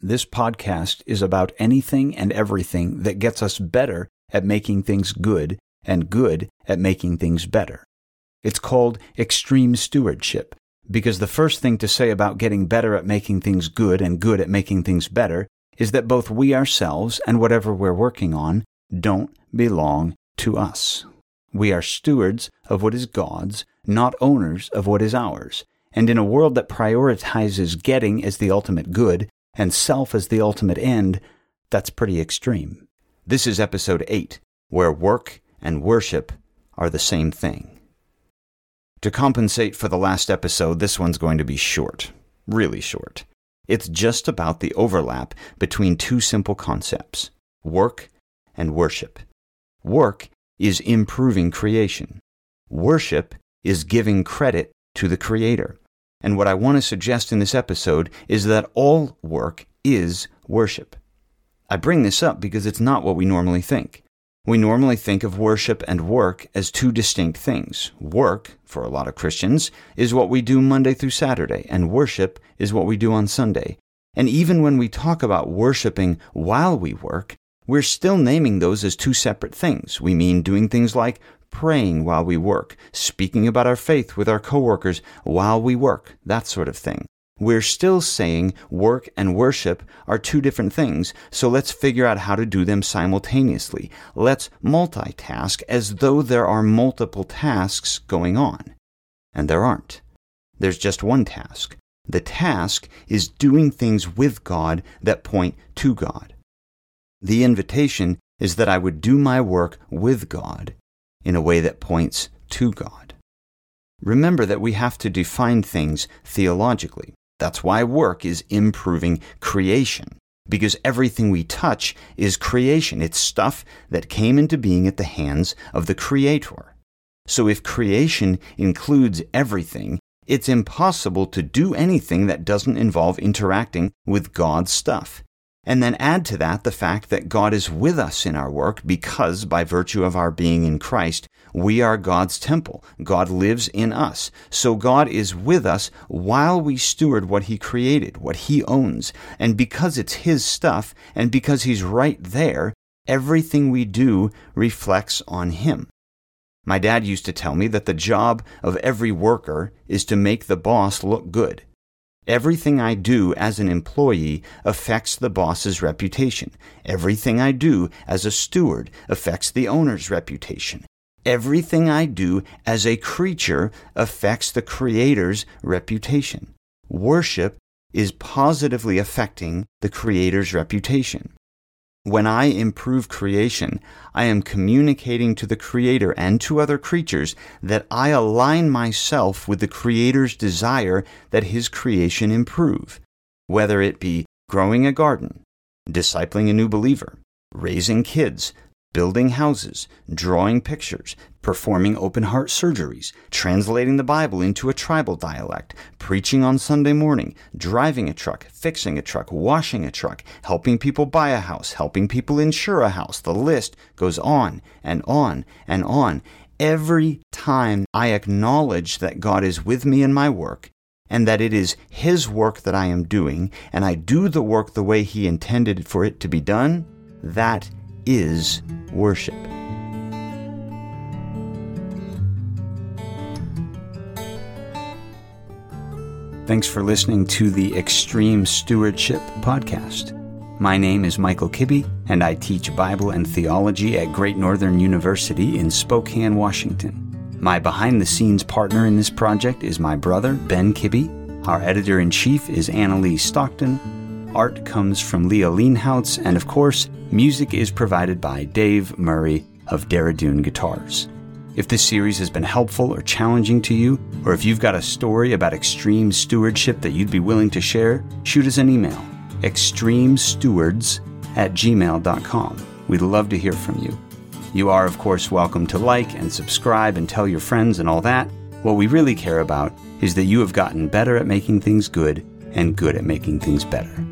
This podcast is about anything and everything that gets us better at making things good and good at making things better. It's called extreme stewardship because the first thing to say about getting better at making things good and good at making things better is that both we ourselves and whatever we're working on don't belong to us. We are stewards of what is God's, not owners of what is ours. And in a world that prioritizes getting as the ultimate good and self as the ultimate end, that's pretty extreme. This is episode 8, where work and worship are the same thing. To compensate for the last episode, this one's going to be short. Really short. It's just about the overlap between two simple concepts work and worship. Work is improving creation. Worship is giving credit to the Creator. And what I want to suggest in this episode is that all work is worship. I bring this up because it's not what we normally think. We normally think of worship and work as two distinct things. Work, for a lot of Christians, is what we do Monday through Saturday, and worship is what we do on Sunday. And even when we talk about worshiping while we work, we're still naming those as two separate things. We mean doing things like praying while we work, speaking about our faith with our coworkers while we work, that sort of thing. We're still saying work and worship are two different things, so let's figure out how to do them simultaneously. Let's multitask as though there are multiple tasks going on. And there aren't. There's just one task. The task is doing things with God that point to God. The invitation is that I would do my work with God in a way that points to God. Remember that we have to define things theologically. That's why work is improving creation, because everything we touch is creation. It's stuff that came into being at the hands of the Creator. So if creation includes everything, it's impossible to do anything that doesn't involve interacting with God's stuff. And then add to that the fact that God is with us in our work because, by virtue of our being in Christ, we are God's temple. God lives in us. So God is with us while we steward what He created, what He owns. And because it's His stuff, and because He's right there, everything we do reflects on Him. My dad used to tell me that the job of every worker is to make the boss look good. Everything I do as an employee affects the boss's reputation. Everything I do as a steward affects the owner's reputation. Everything I do as a creature affects the creator's reputation. Worship is positively affecting the creator's reputation. When I improve creation, I am communicating to the Creator and to other creatures that I align myself with the Creator's desire that His creation improve, whether it be growing a garden, discipling a new believer, raising kids, building houses, drawing pictures, performing open heart surgeries, translating the Bible into a tribal dialect, preaching on Sunday morning, driving a truck, fixing a truck, washing a truck, helping people buy a house, helping people insure a house. The list goes on and on and on. Every time I acknowledge that God is with me in my work, and that it is His work that I am doing, and I do the work the way He intended for it to be done, that is worship. Thanks for listening to the Extreme Stewardship Podcast. My name is Michael Kibbe, and I teach Bible and theology at Great Northern University in Spokane, Washington. My behind the scenes partner in this project is my brother, Ben Kibbe. Our editor in chief is Annalise Stockton, art comes from Leah Leanhoutz, and of course, music is provided by Dave Murray of Daradoon Guitars. If this series has been helpful or challenging to you, or if you've got a story about extreme stewardship that you'd be willing to share, shoot us an email extremestewards at gmail.com. We'd love to hear from you. You are, of course, welcome to like and subscribe and tell your friends and all that. What we really care about is that you have gotten better at making things good and good at making things better.